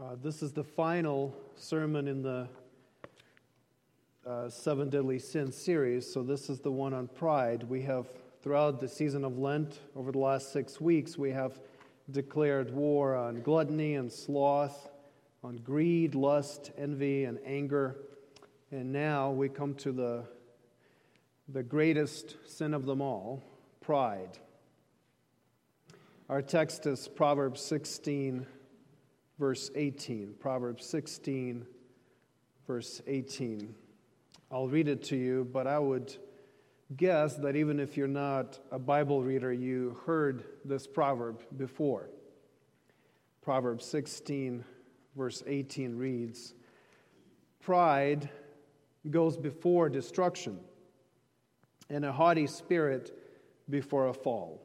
Uh, this is the final sermon in the uh, Seven Deadly Sins series. So, this is the one on pride. We have, throughout the season of Lent, over the last six weeks, we have declared war on gluttony and sloth, on greed, lust, envy, and anger. And now we come to the, the greatest sin of them all pride. Our text is Proverbs 16 verse 18. Proverbs 16, verse 18. I'll read it to you, but I would guess that even if you're not a Bible reader, you heard this proverb before. Proverbs 16, verse 18 reads Pride goes before destruction, and a haughty spirit before a fall.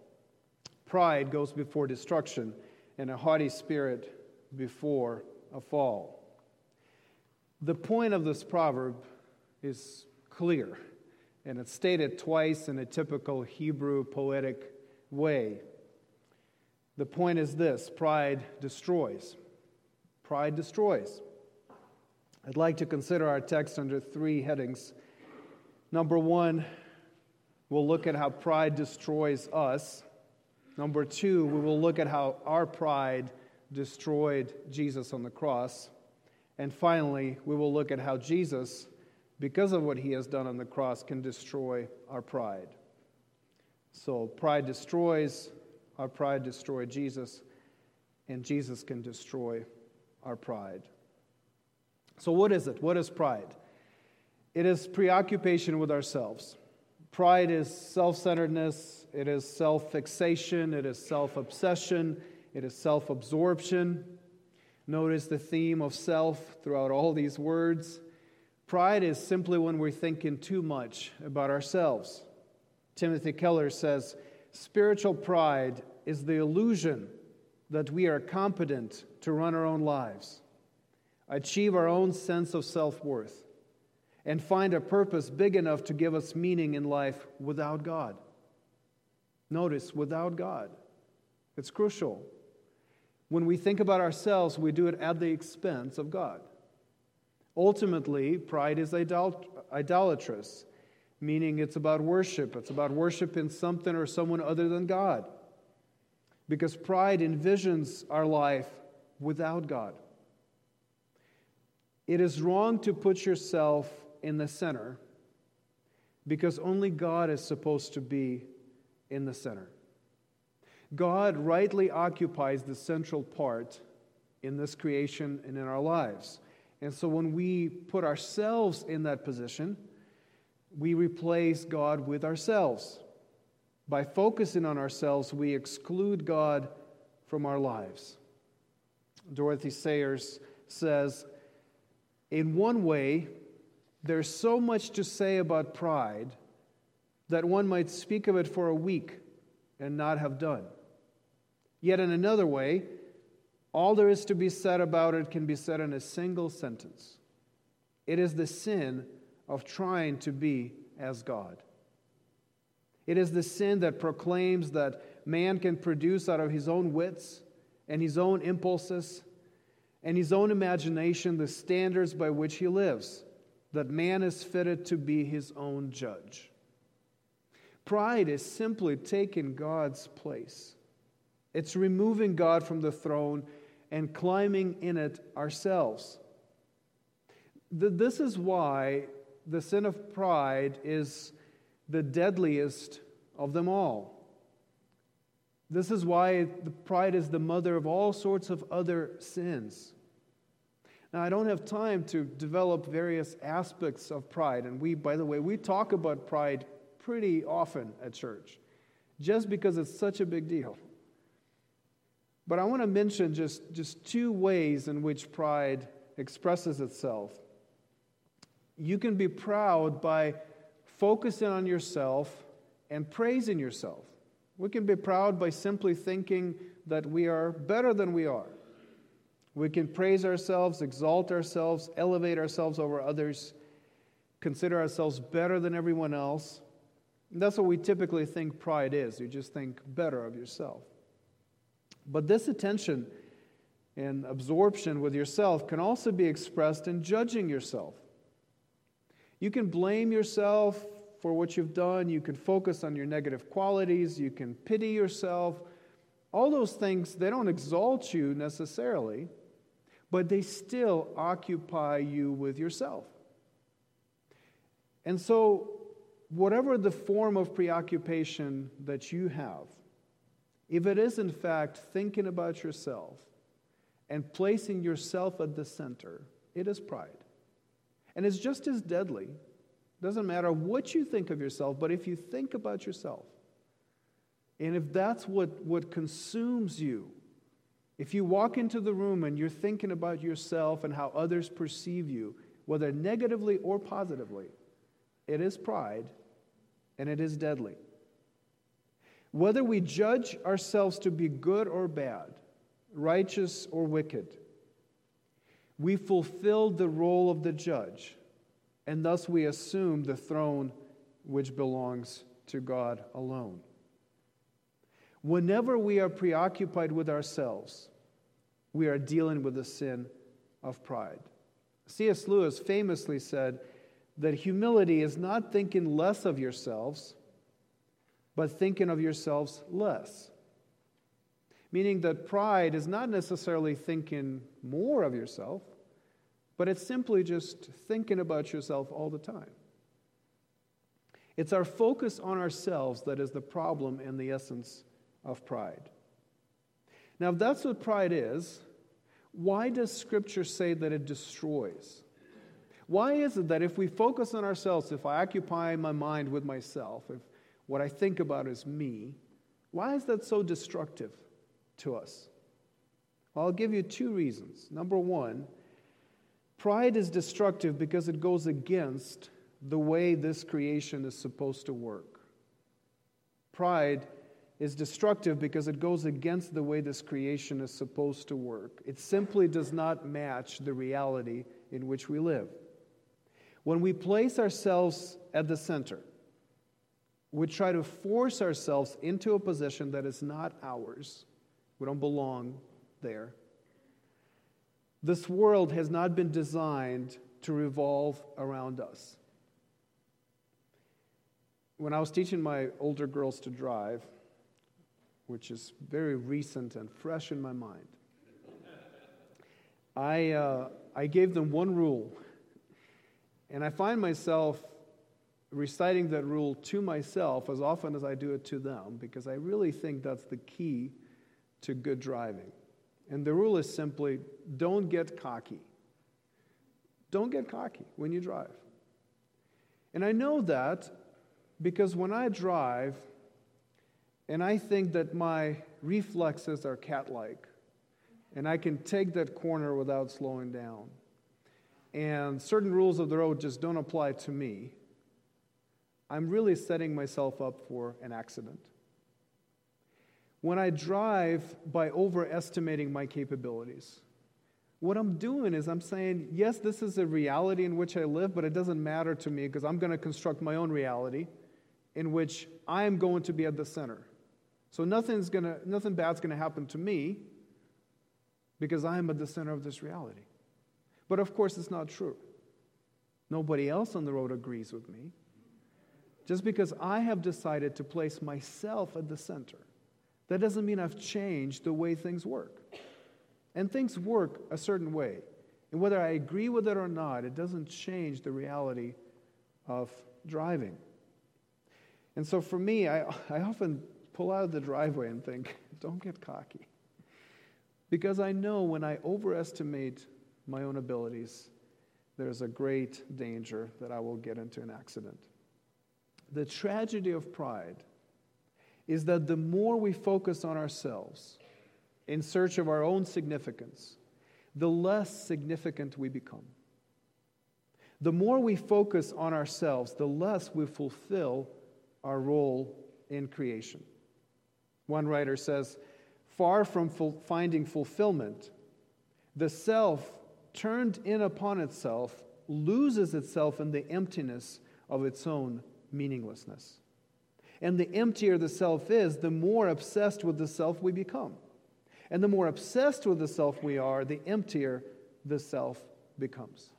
Pride goes before destruction, and a haughty spirit before a fall. The point of this proverb is clear, and it's stated twice in a typical Hebrew poetic way. The point is this pride destroys. Pride destroys. I'd like to consider our text under three headings. Number one, we'll look at how pride destroys us. Number two, we will look at how our pride destroyed Jesus on the cross. And finally, we will look at how Jesus, because of what he has done on the cross, can destroy our pride. So, pride destroys, our pride destroyed Jesus, and Jesus can destroy our pride. So, what is it? What is pride? It is preoccupation with ourselves. Pride is self centeredness, it is self fixation, it is self obsession, it is self absorption. Notice the theme of self throughout all these words. Pride is simply when we're thinking too much about ourselves. Timothy Keller says spiritual pride is the illusion that we are competent to run our own lives, achieve our own sense of self worth, and find a purpose big enough to give us meaning in life without God. Notice, without God. It's crucial. When we think about ourselves, we do it at the expense of God. Ultimately, pride is idol- idolatrous, meaning it's about worship. It's about worshiping something or someone other than God. Because pride envisions our life without God. It is wrong to put yourself in the center because only God is supposed to be in the center. God rightly occupies the central part in this creation and in our lives. And so when we put ourselves in that position, we replace God with ourselves. By focusing on ourselves, we exclude God from our lives. Dorothy Sayers says, In one way, there's so much to say about pride that one might speak of it for a week and not have done. Yet, in another way, all there is to be said about it can be said in a single sentence it is the sin of trying to be as God. It is the sin that proclaims that man can produce out of his own wits and his own impulses and his own imagination the standards by which he lives, that man is fitted to be his own judge. Pride is simply taking God's place it's removing God from the throne and climbing in it ourselves. This is why the sin of pride is the deadliest of them all. This is why pride is the mother of all sorts of other sins. Now, I don't have time to develop various aspects of pride, and we, by the way, we talk about pride pretty often at church, just because it's such a big deal. But I want to mention just, just two ways in which pride expresses itself. You can be proud by focusing on yourself and praising yourself. We can be proud by simply thinking that we are better than we are. We can praise ourselves, exalt ourselves, elevate ourselves over others, consider ourselves better than everyone else. And that's what we typically think pride is. You just think better of yourself. But this attention and absorption with yourself can also be expressed in judging yourself. You can blame yourself for what you've done, you can focus on your negative qualities, you can pity yourself. All those things, they don't exalt you necessarily, but they still occupy you with yourself. And so, whatever the form of preoccupation that you have, if it is in fact thinking about yourself and placing yourself at the center, it is pride. And it's just as deadly. Doesn't matter what you think of yourself, but if you think about yourself, and if that's what, what consumes you, if you walk into the room and you're thinking about yourself and how others perceive you, whether negatively or positively, it is pride and it is deadly. Whether we judge ourselves to be good or bad, righteous or wicked, we fulfill the role of the judge, and thus we assume the throne which belongs to God alone. Whenever we are preoccupied with ourselves, we are dealing with the sin of pride. C.S. Lewis famously said that humility is not thinking less of yourselves, but thinking of yourselves less. Meaning that pride is not necessarily thinking more of yourself, but it's simply just thinking about yourself all the time. It's our focus on ourselves that is the problem and the essence of pride. Now, if that's what pride is, why does Scripture say that it destroys? Why is it that if we focus on ourselves, if I occupy my mind with myself, if what I think about is me, why is that so destructive to us? Well, I'll give you two reasons. Number one, pride is destructive because it goes against the way this creation is supposed to work. Pride is destructive because it goes against the way this creation is supposed to work. It simply does not match the reality in which we live. When we place ourselves at the center, we try to force ourselves into a position that is not ours. We don't belong there. This world has not been designed to revolve around us. When I was teaching my older girls to drive, which is very recent and fresh in my mind, I, uh, I gave them one rule and I find myself reciting that rule to myself as often as I do it to them because I really think that's the key to good driving. And the rule is simply don't get cocky. Don't get cocky when you drive. And I know that because when I drive and I think that my reflexes are cat like and I can take that corner without slowing down and certain rules of the road just don't apply to me, I'm really setting myself up for an accident. When I drive by overestimating my capabilities, what I'm doing is I'm saying, yes, this is a reality in which I live, but it doesn't matter to me because I'm going to construct my own reality in which I am going to be at the center. So nothing's gonna, nothing bad's going to happen to me because I am at the center of this reality. But of course, it's not true. Nobody else on the road agrees with me. Just because I have decided to place myself at the center, that doesn't mean I've changed the way things work. And things work a certain way. And whether I agree with it or not, it doesn't change the reality of driving. And so for me, I, I often pull out of the driveway and think, don't get cocky. Because I know when I overestimate my own abilities, there's a great danger that I will get into an accident. The tragedy of pride is that the more we focus on ourselves in search of our own significance, the less significant we become. The more we focus on ourselves, the less we fulfill our role in creation. One writer says, Far from finding fulfillment, the self turned in upon itself, loses itself in the emptiness of its own meaninglessness. And the emptier the self is, the more obsessed with the self we become. And the more obsessed with the self we are, the emptier the self becomes.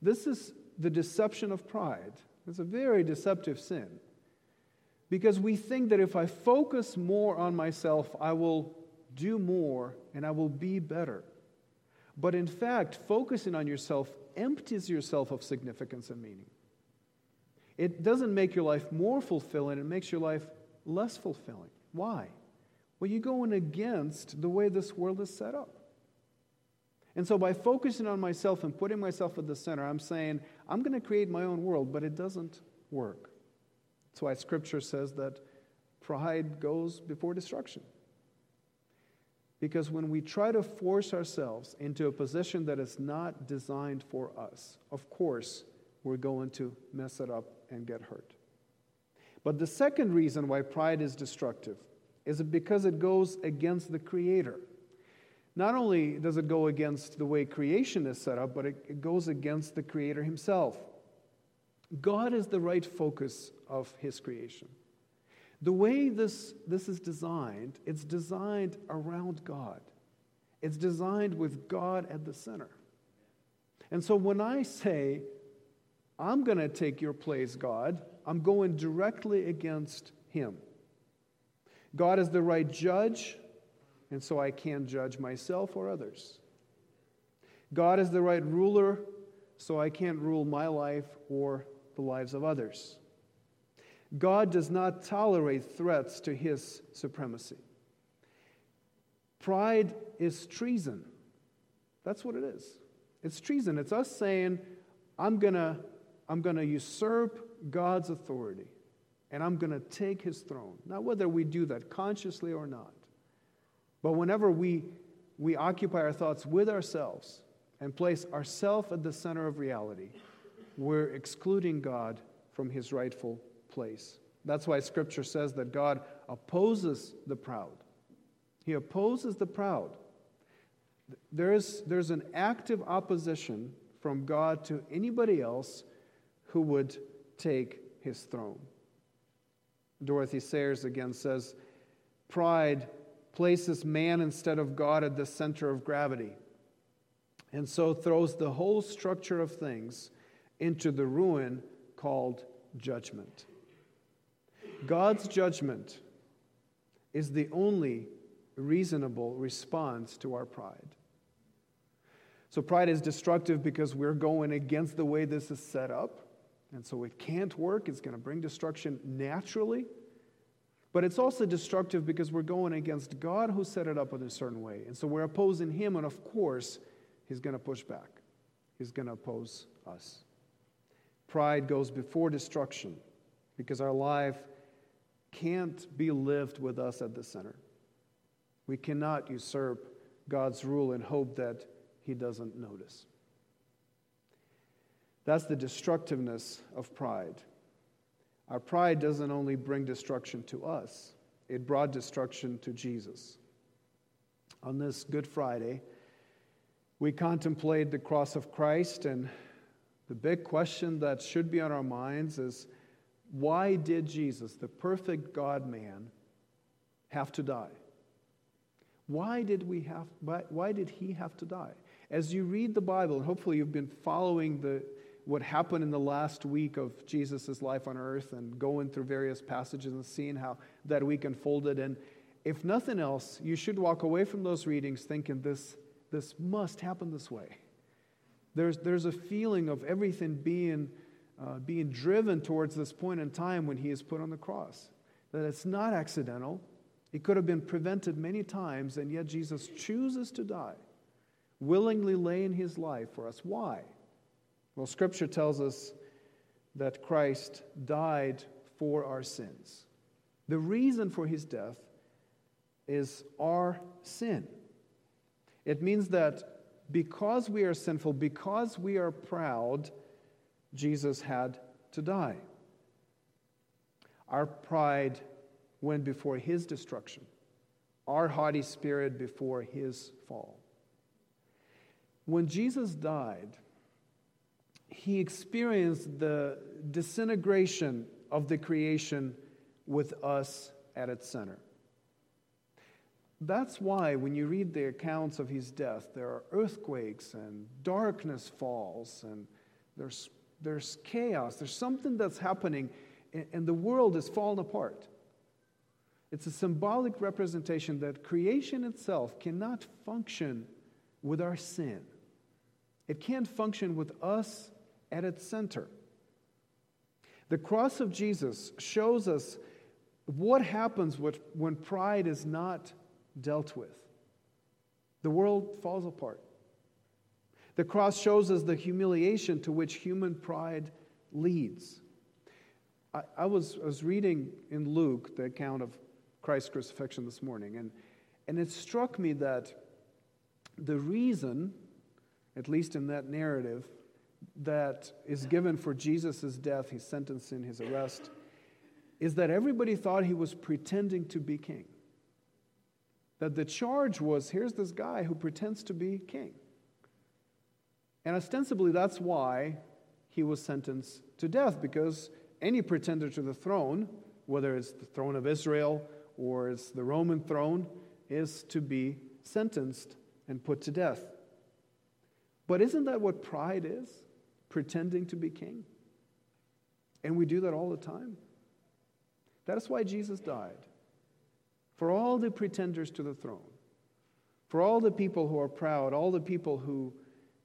This is the deception of pride. It's a very deceptive sin. Because we think that if I focus more on myself, I will do more and I will be better. But in fact, focusing on yourself empties yourself of significance and meaning. It doesn't make your life more fulfilling, it makes your life less fulfilling. Why? Well, you're going against the way this world is set up. And so, by focusing on myself and putting myself at the center, I'm saying, I'm going to create my own world, but it doesn't work. That's why Scripture says that pride goes before destruction. Because when we try to force ourselves into a position that is not designed for us, of course, we're going to mess it up and get hurt. But the second reason why pride is destructive is because it goes against the Creator. Not only does it go against the way creation is set up, but it, it goes against the Creator Himself. God is the right focus of His creation. The way this, this is designed, it's designed around God. It's designed with God at the center. And so when I say, I'm going to take your place, God, I'm going directly against Him. God is the right judge, and so I can't judge myself or others. God is the right ruler, so I can't rule my life or the lives of others. God does not tolerate threats to his supremacy. Pride is treason. That's what it is. It's treason. It's us saying, I'm going to I'm going to usurp God's authority and I'm going to take his throne. Now, whether we do that consciously or not, but whenever we, we occupy our thoughts with ourselves and place ourselves at the center of reality, we're excluding God from his rightful place. That's why scripture says that God opposes the proud. He opposes the proud. There's, there's an active opposition from God to anybody else who would take his throne. Dorothy Sayers again says, Pride places man instead of God at the center of gravity, and so throws the whole structure of things into the ruin called judgment. God's judgment is the only reasonable response to our pride. So, pride is destructive because we're going against the way this is set up. And so, it can't work. It's going to bring destruction naturally. But it's also destructive because we're going against God who set it up in a certain way. And so, we're opposing Him. And of course, He's going to push back, He's going to oppose us. Pride goes before destruction because our life can't be lived with us at the center. We cannot usurp God's rule and hope that He doesn't notice. That's the destructiveness of pride. Our pride doesn't only bring destruction to us, it brought destruction to Jesus. On this Good Friday, we contemplate the cross of Christ, and the big question that should be on our minds is why did Jesus, the perfect God man, have to die? Why did, we have, why, why did he have to die? As you read the Bible, and hopefully you've been following the, what happened in the last week of Jesus' life on earth and going through various passages and seeing how that week unfolded. And if nothing else, you should walk away from those readings thinking this, this must happen this way. There's, there's a feeling of everything being uh, being driven towards this point in time when he is put on the cross. That it's not accidental. It could have been prevented many times, and yet Jesus chooses to die, willingly laying his life for us. Why? Well, Scripture tells us that Christ died for our sins. The reason for his death is our sin. It means that because we are sinful, because we are proud, Jesus had to die. Our pride went before his destruction, our haughty spirit before his fall. When Jesus died, he experienced the disintegration of the creation with us at its center. That's why when you read the accounts of his death, there are earthquakes and darkness falls and there's, there's chaos. There's something that's happening and the world is falling apart. It's a symbolic representation that creation itself cannot function with our sin. It can't function with us at its center. The cross of Jesus shows us what happens when pride is not dealt with. The world falls apart. The cross shows us the humiliation to which human pride leads. I, I, was, I was reading in Luke the account of Christ's crucifixion this morning, and, and it struck me that the reason, at least in that narrative, that is given for Jesus' death, his sentence in his arrest, is that everybody thought he was pretending to be king. That the charge was here's this guy who pretends to be king. And ostensibly, that's why he was sentenced to death, because any pretender to the throne, whether it's the throne of Israel or it's the Roman throne, is to be sentenced and put to death. But isn't that what pride is? Pretending to be king? And we do that all the time. That is why Jesus died. For all the pretenders to the throne, for all the people who are proud, all the people who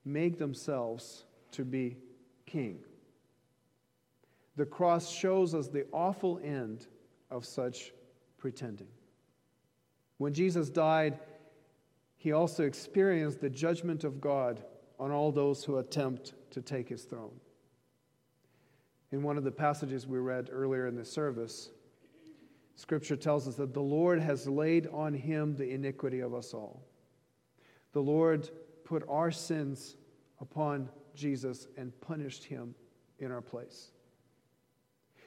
make themselves to be king. The cross shows us the awful end of such pretending. When Jesus died, he also experienced the judgment of God on all those who attempt to take his throne. In one of the passages we read earlier in the service, Scripture tells us that the Lord has laid on him the iniquity of us all. The Lord put our sins upon Jesus and punished him in our place.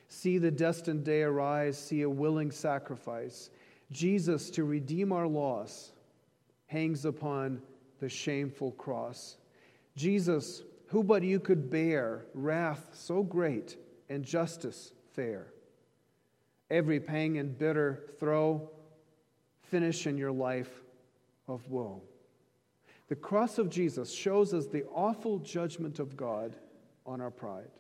See the destined day arise, see a willing sacrifice. Jesus, to redeem our loss, hangs upon the shameful cross. Jesus, who but you could bear wrath so great and justice fair? Every pang and bitter throe, finish in your life of woe. The cross of Jesus shows us the awful judgment of God on our pride.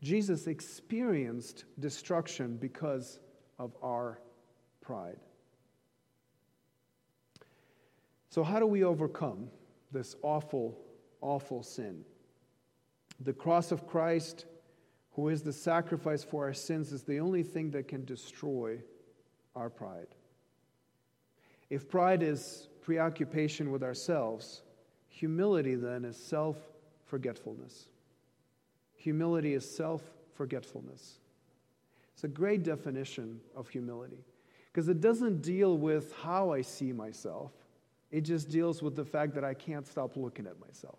Jesus experienced destruction because of our pride. So, how do we overcome this awful, awful sin? The cross of Christ, who is the sacrifice for our sins, is the only thing that can destroy our pride. If pride is preoccupation with ourselves, humility then is self forgetfulness. Humility is self forgetfulness. It's a great definition of humility because it doesn't deal with how I see myself, it just deals with the fact that I can't stop looking at myself.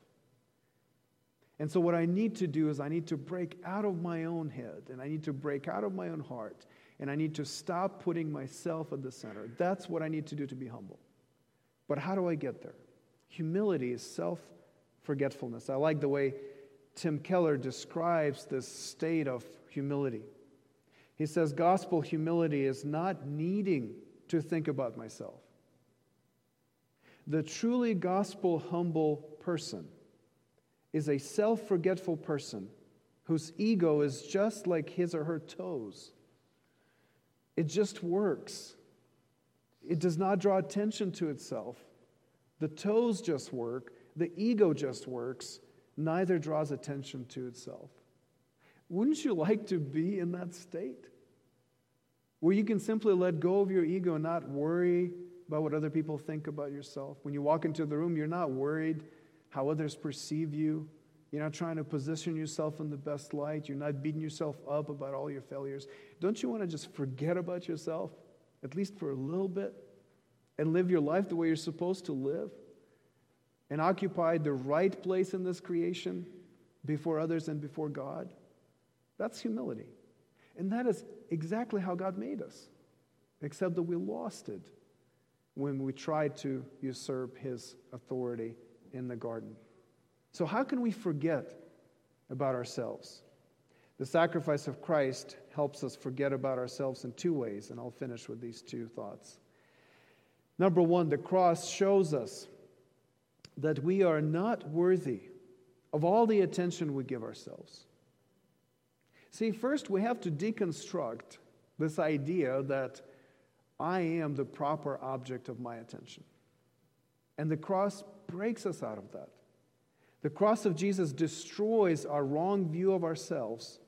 And so, what I need to do is, I need to break out of my own head and I need to break out of my own heart and I need to stop putting myself at the center. That's what I need to do to be humble. But how do I get there? Humility is self forgetfulness. I like the way Tim Keller describes this state of humility. He says, Gospel humility is not needing to think about myself. The truly gospel humble person is a self forgetful person whose ego is just like his or her toes. It just works. It does not draw attention to itself. The toes just work, the ego just works, neither draws attention to itself. Wouldn't you like to be in that state? Where you can simply let go of your ego and not worry about what other people think about yourself. When you walk into the room, you're not worried how others perceive you. You're not trying to position yourself in the best light. You're not beating yourself up about all your failures. Don't you want to just forget about yourself, at least for a little bit, and live your life the way you're supposed to live? and occupy the right place in this creation before others and before God. That's humility. And that is exactly how God made us, except that we lost it when we tried to usurp his authority in the garden. So, how can we forget about ourselves? The sacrifice of Christ helps us forget about ourselves in two ways, and I'll finish with these two thoughts. Number one, the cross shows us that we are not worthy of all the attention we give ourselves. See, first we have to deconstruct this idea that I am the proper object of my attention. And the cross breaks us out of that. The cross of Jesus destroys our wrong view of ourselves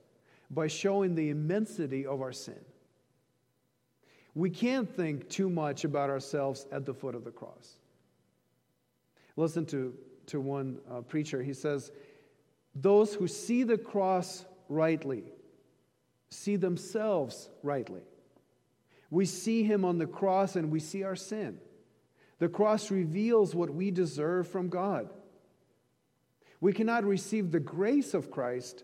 by showing the immensity of our sin. We can't think too much about ourselves at the foot of the cross. Listen to, to one uh, preacher. He says, Those who see the cross rightly see themselves rightly. We see him on the cross and we see our sin. The cross reveals what we deserve from God. We cannot receive the grace of Christ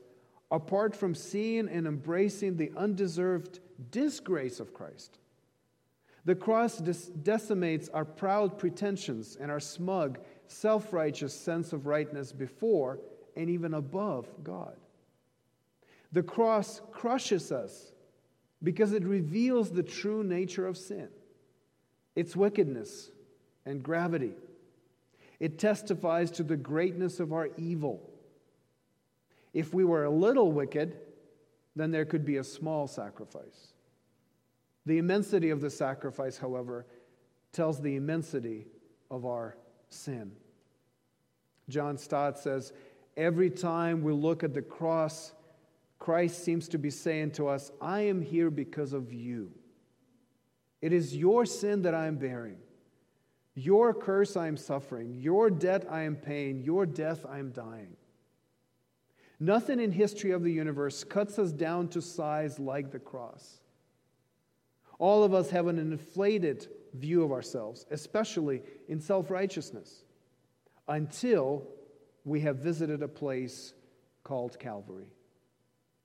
apart from seeing and embracing the undeserved disgrace of Christ. The cross decimates our proud pretensions and our smug, self righteous sense of rightness before and even above God. The cross crushes us because it reveals the true nature of sin, its wickedness and gravity. It testifies to the greatness of our evil. If we were a little wicked, then there could be a small sacrifice. The immensity of the sacrifice, however, tells the immensity of our sin. John Stott says, Every time we look at the cross, Christ seems to be saying to us, I am here because of you. It is your sin that I am bearing. Your curse I am suffering. Your debt I am paying. Your death I am dying. Nothing in history of the universe cuts us down to size like the cross. All of us have an inflated view of ourselves, especially in self righteousness, until we have visited a place called Calvary.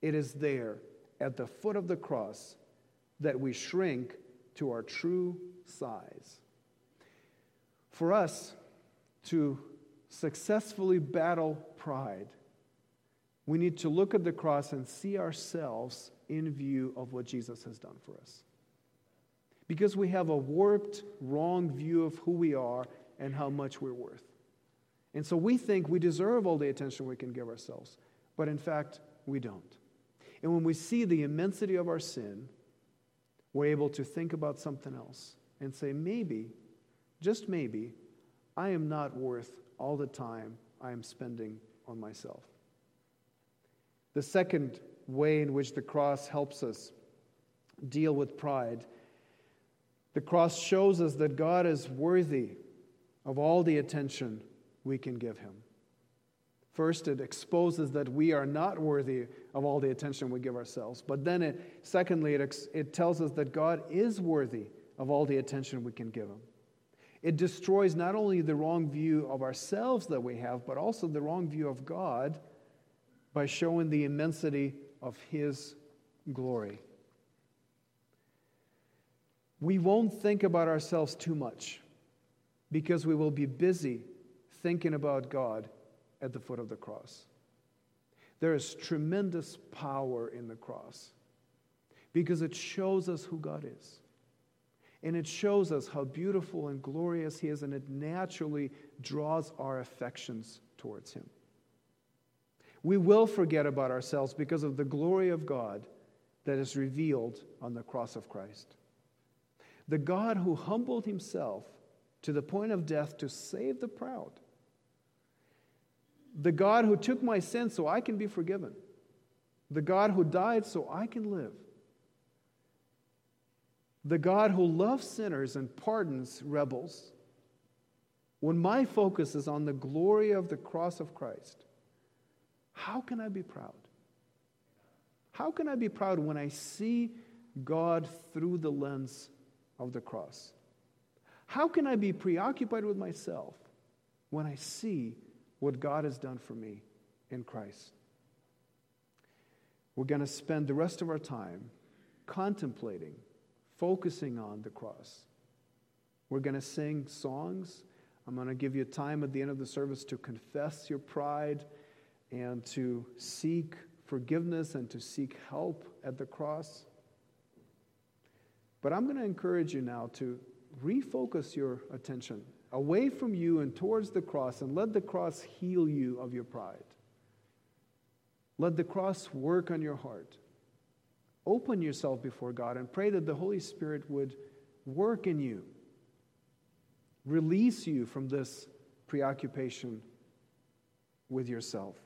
It is there, at the foot of the cross, that we shrink to our true size. For us to successfully battle pride, we need to look at the cross and see ourselves in view of what Jesus has done for us because we have a warped, wrong view of who we are and how much we're worth. And so we think we deserve all the attention we can give ourselves, but in fact, we don't. And when we see the immensity of our sin, we're able to think about something else and say, maybe, just maybe, I am not worth all the time I am spending on myself. The second way in which the cross helps us deal with pride the cross shows us that God is worthy of all the attention we can give him. First, it exposes that we are not worthy of all the attention we give ourselves. But then, it, secondly, it, it tells us that God is worthy of all the attention we can give him. It destroys not only the wrong view of ourselves that we have, but also the wrong view of God by showing the immensity of his glory we won't think about ourselves too much because we will be busy thinking about God at the foot of the cross. There is tremendous power in the cross because it shows us who God is. And it shows us how beautiful and glorious He is, and it naturally draws our affections towards Him. We will forget about ourselves because of the glory of God that is revealed on the cross of Christ. The God who humbled himself to the point of death to save the proud. The God who took my sin so I can be forgiven. The God who died so I can live. The God who loves sinners and pardons rebels. When my focus is on the glory of the cross of Christ, how can I be proud? How can I be proud when I see God through the lens of the cross. How can I be preoccupied with myself when I see what God has done for me in Christ? We're going to spend the rest of our time contemplating, focusing on the cross. We're going to sing songs. I'm going to give you time at the end of the service to confess your pride and to seek forgiveness and to seek help at the cross. But I'm going to encourage you now to refocus your attention away from you and towards the cross, and let the cross heal you of your pride. Let the cross work on your heart. Open yourself before God and pray that the Holy Spirit would work in you, release you from this preoccupation with yourself.